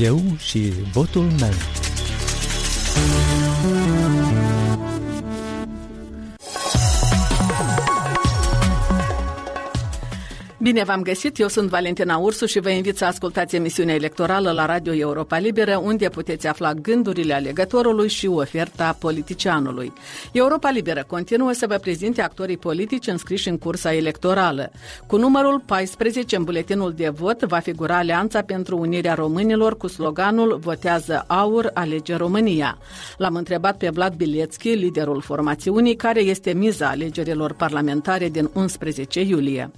Eu și votul meu. Bine v-am găsit, eu sunt Valentina Ursu și vă invit să ascultați emisiunea electorală la Radio Europa Liberă, unde puteți afla gândurile alegătorului și oferta politicianului. Europa Liberă continuă să vă prezinte actorii politici înscriși în cursa electorală. Cu numărul 14 în buletinul de vot va figura Alianța pentru Unirea Românilor cu sloganul Votează aur, alege România. L-am întrebat pe Vlad Bilețchi, liderul formațiunii, care este miza alegerilor parlamentare din 11 iulie.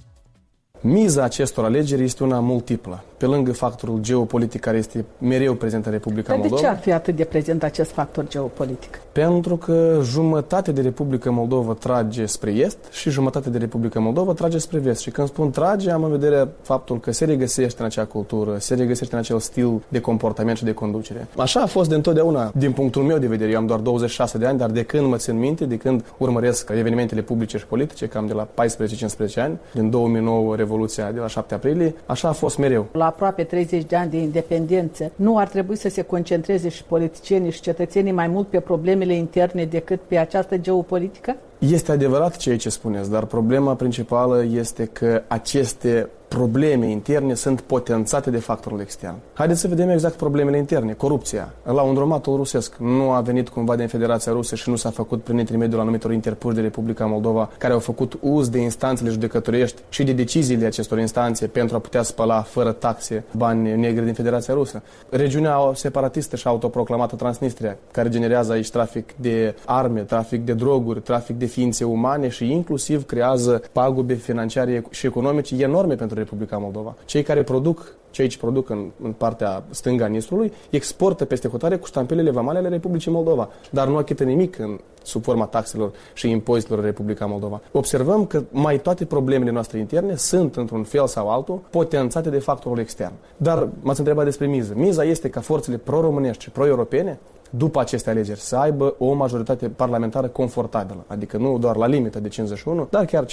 Miza acestor alegeri este una multiplă pe lângă factorul geopolitic care este mereu prezent în Republica Dar Moldova. de ce ar fi atât de prezent acest factor geopolitic? Pentru că jumătate de Republica Moldova trage spre est și jumătate de Republica Moldova trage spre vest. Și când spun trage, am în vedere faptul că se regăsește în acea cultură, se regăsește în acel stil de comportament și de conducere. Așa a fost de întotdeauna, din punctul meu de vedere. Eu am doar 26 de ani, dar de când mă țin minte, de când urmăresc evenimentele publice și politice, cam de la 14-15 ani, din 2009 Revoluția de la 7 aprilie, așa a fost mereu. La aproape 30 de ani de independență, nu ar trebui să se concentreze și politicienii și cetățenii mai mult pe problemele interne decât pe această geopolitică? Este adevărat ceea ce spuneți, dar problema principală este că aceste probleme interne sunt potențate de factorul extern. Haideți să vedem exact problemele interne. Corupția. La un dromatul rusesc nu a venit cumva din Federația Rusă și nu s-a făcut prin intermediul anumitor interpuși de Republica Moldova care au făcut uz de instanțele judecătorești și de deciziile acestor instanțe pentru a putea spăla fără taxe bani negri din Federația Rusă. Regiunea separatistă și autoproclamată Transnistria, care generează aici trafic de arme, trafic de droguri, trafic de ființe umane și inclusiv creează pagube financiare și economice enorme pentru Republica Moldova. Cei care produc cei ce produc în, în partea stângă a Nistrului, exportă peste hotare cu ștampilele vamale ale Republicii Moldova, dar nu achită nimic în, sub forma taxelor și impozitelor în Republica Moldova. Observăm că mai toate problemele noastre interne sunt, într-un fel sau altul, potențate de factorul extern. Dar m-ați întrebat despre miză. Miza este ca forțele pro-românești și pro-europene după aceste alegeri să aibă o majoritate parlamentară confortabilă, adică nu doar la limită de 51, dar chiar 55-60%.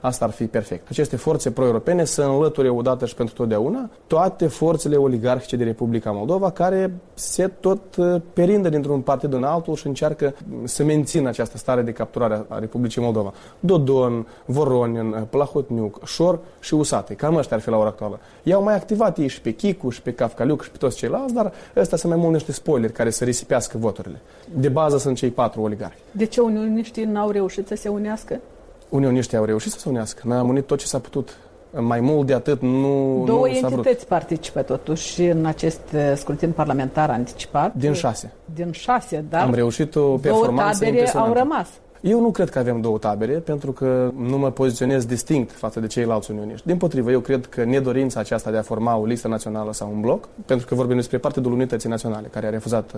Asta ar fi perfect. Aceste forțe pro-europene să înlăture odată și pentru totdeauna toate forțele oligarhice de Republica Moldova care se tot uh, perindă dintr-un partid în altul și încearcă să mențină această stare de capturare a Republicii Moldova. Dodon, Voronin, Plahotniuc, Șor și Usate. Cam ăștia ar fi la ora actuală. I-au mai activat ei și pe Chicu, și pe Cafcaliuc, și pe toți ceilalți, dar ăsta sunt mai mult niște spoileri care să risipească voturile. De bază sunt cei patru oligarhi. De ce unioniștii n-au reușit să se unească? Unioniștii au reușit să se unească. Noi am unit tot ce s-a putut. Mai mult de atât nu, Două nu s-a vrut. entități participă totuși în acest uh, scrutin parlamentar anticipat. Din șase. Din șase, dar Am reușit o două performanță tabere impresionantă. au rămas. Eu nu cred că avem două tabere, pentru că nu mă poziționez distinct față de ceilalți unioniști. Din potrivă, eu cred că nedorința aceasta de a forma o listă națională sau un bloc, pentru că vorbim despre Partidul Unității Naționale, care a refuzat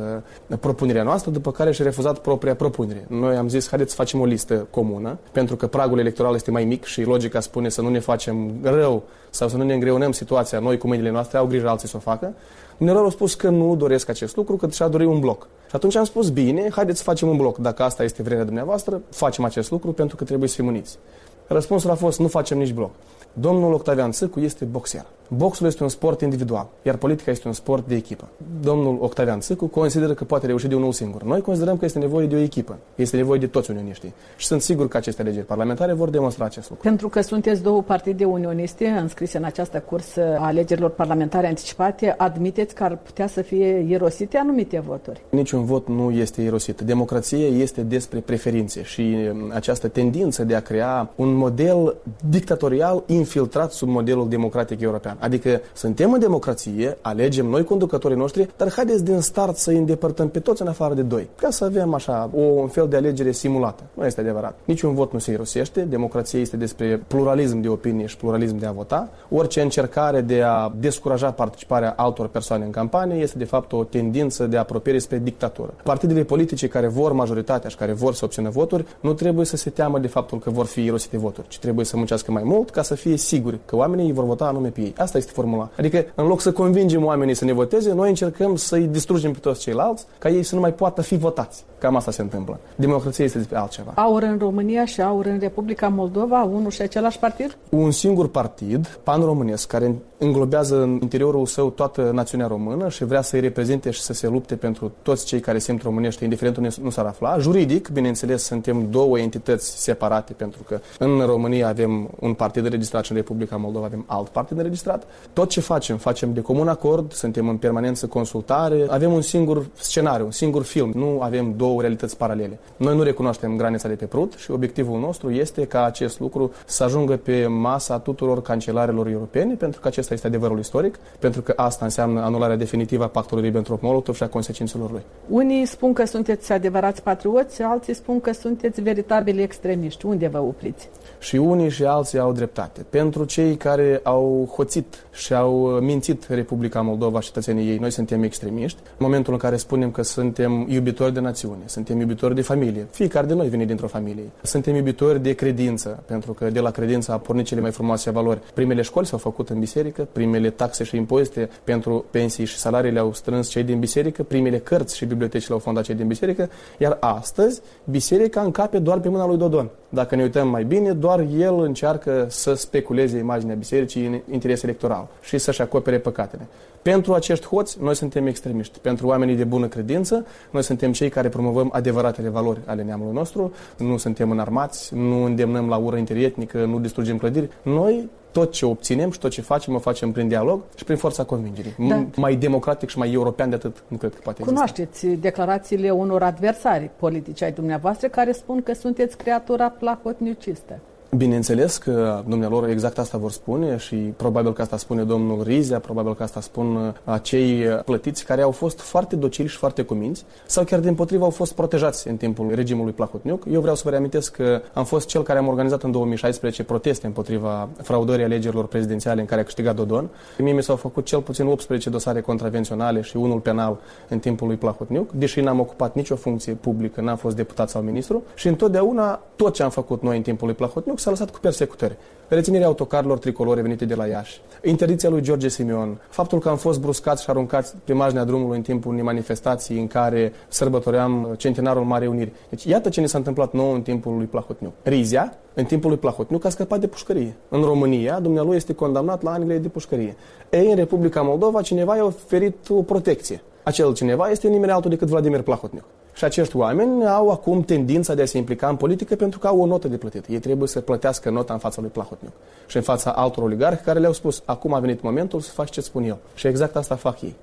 uh, propunerea noastră, după care și-a refuzat propria propunere. Noi am zis, haideți să facem o listă comună, pentru că pragul electoral este mai mic și logica spune să nu ne facem rău sau să nu ne îngreunăm situația noi cu mâinile noastre, au grijă alții să o facă. Dumnealor au spus că nu doresc acest lucru, că și-a dori un bloc. Și atunci am spus, bine, haideți să facem un bloc. Dacă asta este vrerea dumneavoastră, facem acest lucru pentru că trebuie să fim uniți. Răspunsul a fost, nu facem nici bloc. Domnul Octavian Țâcu este boxer. Boxul este un sport individual, iar politica este un sport de echipă. Domnul Octavian Țâcu consideră că poate reuși de unul singur. Noi considerăm că este nevoie de o echipă. Este nevoie de toți unioniștii. Și sunt sigur că aceste alegeri parlamentare vor demonstra acest lucru. Pentru că sunteți două partide unioniste înscrise în această cursă a alegerilor parlamentare anticipate, admiteți că ar putea să fie irosite anumite voturi. Niciun vot nu este irosit. Democrația este despre preferințe și um, această tendință de a crea un model dictatorial infiltrat sub modelul democratic european. Adică suntem în democrație, alegem noi conducătorii noștri, dar haideți din start să îi îndepărtăm pe toți în afară de doi, ca să avem așa o, un fel de alegere simulată. Nu este adevărat. Niciun vot nu se irosește, democrația este despre pluralism de opinie și pluralism de a vota. Orice încercare de a descuraja participarea altor persoane în campanie este de fapt o tendință de apropiere spre dictatură. Partidele politice care vor majoritatea și care vor să obțină voturi nu trebuie să se teamă de faptul că vor fi irosite voturi, ci trebuie să muncească mai mult ca să fie siguri că oamenii îi vor vota anume pe ei. Asta Asta este formula. Adică, în loc să convingem oamenii să ne voteze, noi încercăm să-i distrugem pe toți ceilalți ca ei să nu mai poată fi votați. Cam asta se întâmplă. Democrația este despre altceva. Aur în România și aur în Republica Moldova, unul și același partid? Un singur partid, pan-românesc, care înglobează în interiorul său toată națiunea română și vrea să-i reprezinte și să se lupte pentru toți cei care simt românește, indiferent unde nu s-ar afla. Juridic, bineînțeles, suntem două entități separate, pentru că în România avem un partid înregistrat și în Republica Moldova avem alt partid înregistrat. Tot ce facem, facem de comun acord, suntem în permanență consultare, avem un singur scenariu, un singur film, nu avem două realități paralele. Noi nu recunoaștem granița de pe prut și obiectivul nostru este ca acest lucru să ajungă pe masa tuturor cancelarelor europene, pentru că acesta este adevărul istoric, pentru că asta înseamnă anularea definitivă a pactului Ribbentrop-Molotov și a consecințelor lui. Unii spun că sunteți adevărați patrioți, alții spun că sunteți veritabili extremiști. Unde vă opriți? Și unii și alții au dreptate. Pentru cei care au hoțit și au mințit Republica Moldova și cetățenii ei, noi suntem extremiști. În momentul în care spunem că suntem iubitori de națiune, suntem iubitori de familie, fiecare de noi vine dintr-o familie. Suntem iubitori de credință, pentru că de la credință a pornit cele mai frumoase valori. Primele școli s-au făcut în biserică, primele taxe și impozite pentru pensii și salarii le-au strâns cei din biserică, primele cărți și biblioteci le-au fondat cei din biserică, iar astăzi biserica încape doar pe mâna lui Dodon. Dacă ne uităm mai bine, doar el încearcă să speculeze imaginea bisericii în interes electoral și să-și acopere păcatele. Pentru acești hoți, noi suntem extremiști. Pentru oamenii de bună credință, noi suntem cei care promovăm adevăratele valori ale neamului nostru. Nu suntem înarmați, nu îndemnăm la ură interietnică, nu distrugem clădiri. Noi tot ce obținem și tot ce facem, o facem prin dialog și prin forța convingerii. Da. Mai democratic și mai european de atât nu cred că poate Cunoașteți exista. declarațiile unor adversari politici ai dumneavoastră care spun că sunteți creatura plahotnicistă. Bineînțeles că dumnealor exact asta vor spune și probabil că asta spune domnul Rizia, probabil că asta spun uh, acei plătiți care au fost foarte docili și foarte cuminți sau chiar din potrivă au fost protejați în timpul regimului Plahotniuc. Eu vreau să vă reamintesc că am fost cel care am organizat în 2016 proteste împotriva fraudării alegerilor prezidențiale în care a câștigat Dodon. Mie mi s-au făcut cel puțin 18 dosare contravenționale și unul penal în timpul lui Plahotniuc, deși n-am ocupat nicio funcție publică, n-am fost deputat sau ministru și întotdeauna tot ce am făcut noi în timpul lui Plahotniuc s-a lăsat cu persecutări. Reținerea autocarelor tricolore venite de la Iași, interdicția lui George Simion, faptul că am fost bruscați și aruncați pe marginea drumului în timpul unei manifestații în care sărbătoream centenarul Marei Uniri. Deci iată ce ne s-a întâmplat nou în timpul lui Plahotniuc. Rizia, în timpul lui Plahotniuc, a scăpat de pușcărie. În România, dumnealui este condamnat la ani de pușcărie. Ei, în Republica Moldova, cineva i-a oferit o protecție. Acel cineva este nimeni altul decât Vladimir Plahotniuc. Și acești oameni au acum tendința de a se implica în politică pentru că au o notă de plătit. Ei trebuie să plătească nota în fața lui Plahotniuc și în fața altor oligarhi care le-au spus acum a venit momentul să faci ce spun eu. Și exact asta fac ei.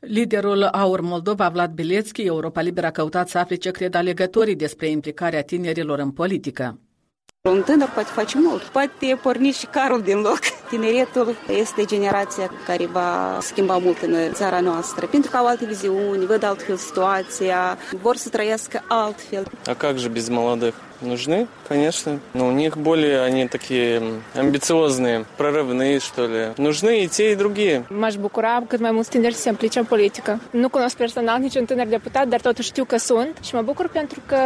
Liderul Aur Moldova, Vlad Bilețchi, Europa Liberă a căutat să afle ce cred alegătorii despre implicarea tinerilor în politică. Un tânăr poate face mult, poate porni și carul din loc. Tineretul este generația care va schimba mult în țara noastră, pentru că au alte viziuni, văd altfel situația, vor să trăiască altfel. А как же без молодых? Нужны, конечно, но у них более они такие амбициозные, прорывные, что ли. Нужны и те, и другие. M-aș bucura cât mai mulți tineri să se implice în politică. Nu cunosc personal niciun tânăr deputat, dar totuși știu că sunt și mă bucur pentru că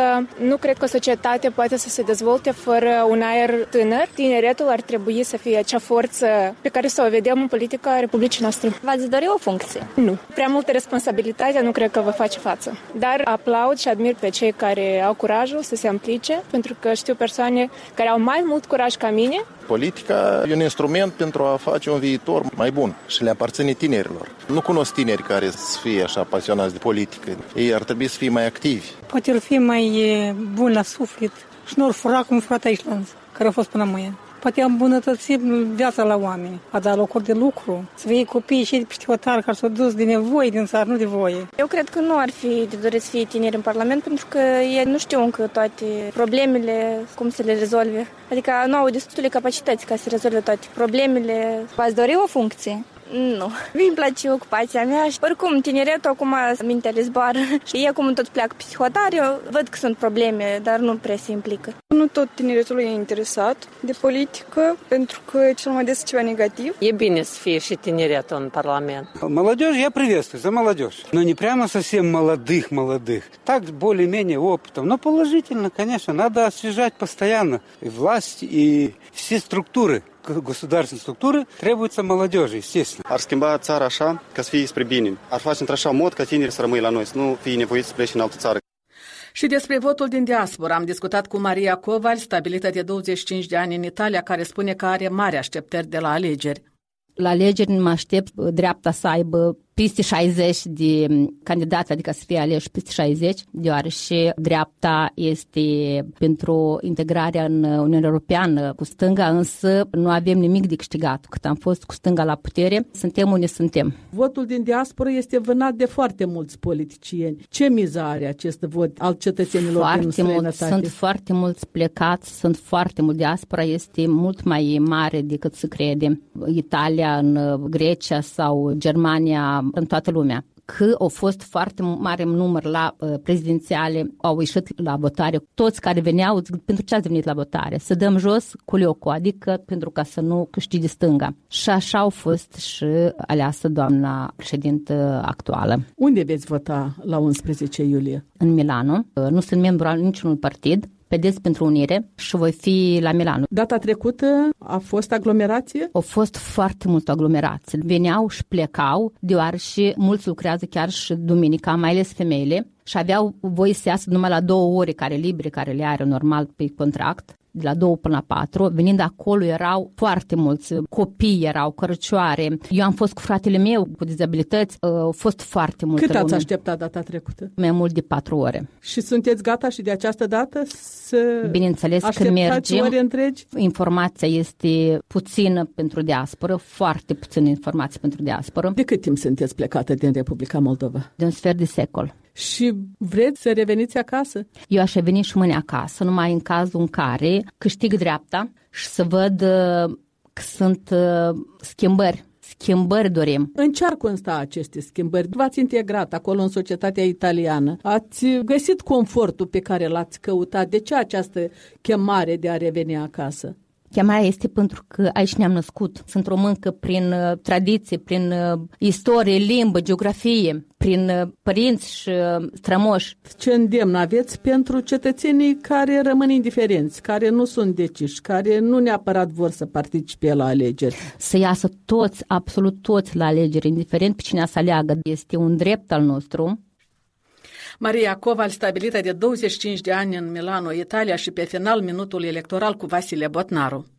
nu cred că o societate poate să se dezvolte fără un aer tânăr. Tineretul ar trebui să fie acea forță pe care să o vedem în politica Republicii noastre. V-ați dori o funcție? Nu. Prea multă responsabilitate nu cred că vă face față. Dar aplaud și admir pe cei care au curajul să se implice pentru că știu persoane care au mai mult curaj ca mine. Politica e un instrument pentru a face un viitor mai bun și le aparține tinerilor. Nu cunosc tineri care să fie așa pasionați de politică. Ei ar trebui să fie mai activi. Poate ar fi mai bun la suflet și nu ar fura cum furat aici, care a fost până mâine poate îmbunătăți viața la oameni, a da locuri de lucru, să fie copii și peste hotar care s-au dus de nevoie din țară, nu de voie. Eu cred că nu ar fi de dorit să fie tineri în Parlament pentru că ei nu știu încă toate problemele, cum să le rezolve. Adică nu au destule capacități ca să rezolve toate problemele. V-ați dori o funcție? Nu. Mi-mi place ocupația mea și oricum tineretul acum mintele zboară și ei acum tot pleacă psihotare, văd că sunt probleme, dar nu prea se implică. Nu tot tineretul e interesat de politică, pentru că cel mai des ceva negativ. E bine să fie și tineretul în Parlament. Молодежь я приветствую, за молодежь. Но не прямо совсем молодых-молодых. Так, более-менее опытом. Но положительно, конечно, надо освежать постоянно и власть, и все структуры государственная структура требуется молодежи, естественно. Ar schimba țara așa ca să fie spre bine. Ar face într-așa mod ca tinerii să rămâi la noi, să nu fie nevoiți să plece în altă țară. Și despre votul din diaspora am discutat cu Maria Coval, stabilită de 25 de ani în Italia, care spune că are mari așteptări de la alegeri. La alegeri mă aștept dreapta să aibă peste 60 de candidați, adică să fie aleși peste 60, deoarece dreapta este pentru integrarea în Uniunea Europeană cu stânga, însă nu avem nimic de câștigat. Cât am fost cu stânga la putere, suntem unde suntem. Votul din diaspora este vânat de foarte mulți politicieni. Ce miză are acest vot al cetățenilor foarte din străinătate? Mult, sunt foarte mulți plecați, sunt foarte mult. Diaspora este mult mai mare decât se crede. Italia, în Grecia sau Germania, în toată lumea că au fost foarte mare număr la uh, prezidențiale, au ieșit la votare. Toți care veneau, zic, pentru ce ați venit la votare? Să dăm jos culiocul, adică pentru ca să nu câștige stânga. Și așa au fost și aleasă doamna președintă actuală. Unde veți vota la 11 iulie? În Milano. Uh, nu sunt membru al niciunui partid, Pedeți pentru Unire și voi fi la Milano. Data trecută a fost aglomerație? Au fost foarte multă aglomerație. Veneau și plecau, deoarece mulți lucrează chiar și duminica, mai ales femeile, și aveau voie să iasă numai la două ore care libere, care le are normal pe contract de la 2 până la 4, venind acolo erau foarte mulți copii, erau cărăcioare. Eu am fost cu fratele meu cu dizabilități, uh, au fost foarte mulți. Cât ați așteptat data trecută? Mai mult de 4 ore. Și sunteți gata și de această dată să Bineînțeles că mergem. ore întregi? Informația este puțină pentru diasporă, foarte puțină informație pentru diasporă. De cât timp sunteți plecată din Republica Moldova? De un sfert de secol. Și vreți să reveniți acasă? Eu aș reveni și mâine acasă, numai în cazul în care câștig dreapta și să văd uh, că sunt uh, schimbări schimbări dorim. În ce ar consta aceste schimbări? V-ați integrat acolo în societatea italiană, ați găsit confortul pe care l-ați căutat. De ce această chemare de a reveni acasă? Chemarea este pentru că aici ne-am născut. Sunt româncă prin uh, tradiție, prin uh, istorie, limbă, geografie, prin uh, părinți și uh, strămoși. Ce îndemn aveți pentru cetățenii care rămân indiferenți, care nu sunt deciși, care nu neapărat vor să participe la alegeri? Să iasă toți, absolut toți la alegeri, indiferent pe cine să aleagă. Este un drept al nostru Maria Coval, stabilită de 25 de ani în Milano, Italia și pe final minutul electoral cu Vasile Botnaru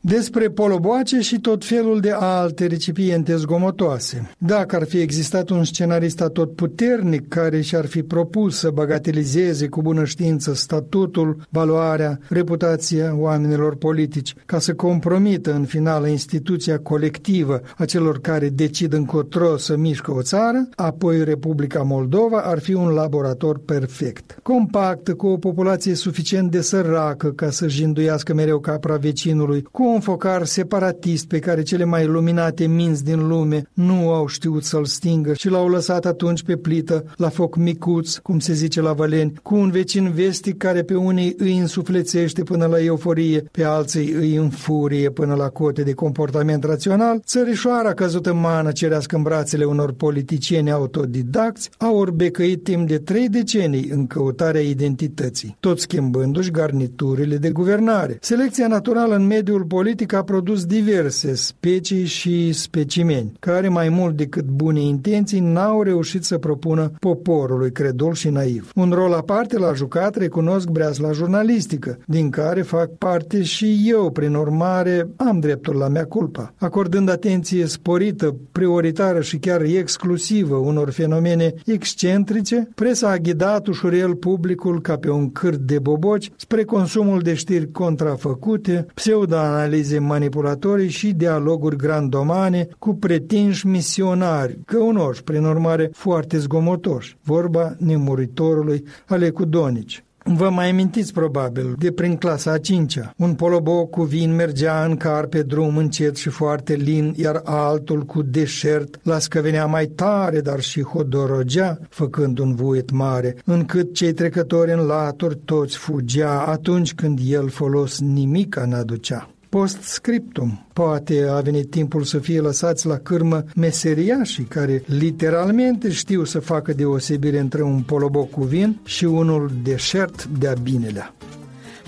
despre poloboace și tot felul de alte recipiente zgomotoase. Dacă ar fi existat un scenarist tot puternic care și-ar fi propus să bagatelizeze cu bună știință statutul, valoarea, reputația oamenilor politici, ca să compromită în final instituția colectivă a celor care decid încotro să mișcă o țară, apoi Republica Moldova ar fi un laborator perfect. Compactă, cu o populație suficient de săracă ca să jinduiască mereu capra vecinului, cu un focar separatist pe care cele mai luminate minți din lume nu au știut să-l stingă și l-au lăsat atunci pe plită, la foc micuț, cum se zice la Valeni, cu un vecin vestic care pe unii îi însuflețește până la euforie, pe alții îi înfurie până la cote de comportament rațional, țărișoara căzut în mană cerească în brațele unor politicieni autodidacți, au orbecăit timp de trei decenii în căutarea identității, tot schimbându-și garniturile de guvernare. Selecția naturală în mediul politic a produs diverse specii și specimeni, care mai mult decât bune intenții n-au reușit să propună poporului credul și naiv. Un rol aparte l-a jucat, recunosc la jurnalistică, din care fac parte și eu, prin urmare am dreptul la mea culpa. Acordând atenție sporită, prioritară și chiar exclusivă unor fenomene excentrice, presa a ghidat ușurel publicul ca pe un cârt de boboci spre consumul de știri contrafăcute, pseudo analize manipulatorii și dialoguri grandomane cu pretinși misionari, căunoși, prin urmare foarte zgomotoși, vorba nemuritorului Alecu Donici. Vă mai amintiți probabil de prin clasa a cincea. Un poloboc cu vin mergea în car pe drum încet și foarte lin, iar altul cu deșert la scăvenea mai tare, dar și hodorogea, făcând un vuiet mare, încât cei trecători în laturi toți fugea atunci când el folos nimica n-aducea. Post-scriptum, poate a venit timpul să fie lăsați la cârmă meseriașii care literalmente știu să facă deosebire între un poloboc cu vin și unul deșert de-a binelea.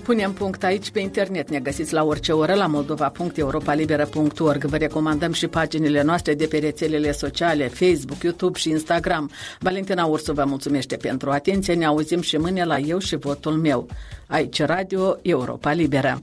Punem punct aici pe internet. Ne găsiți la orice oră la moldova.europalibera.org. Vă recomandăm și paginile noastre de pe rețelele sociale, Facebook, YouTube și Instagram. Valentina Ursu vă mulțumește pentru atenție. Ne auzim și mâine la Eu și Votul meu. Aici Radio Europa Liberă.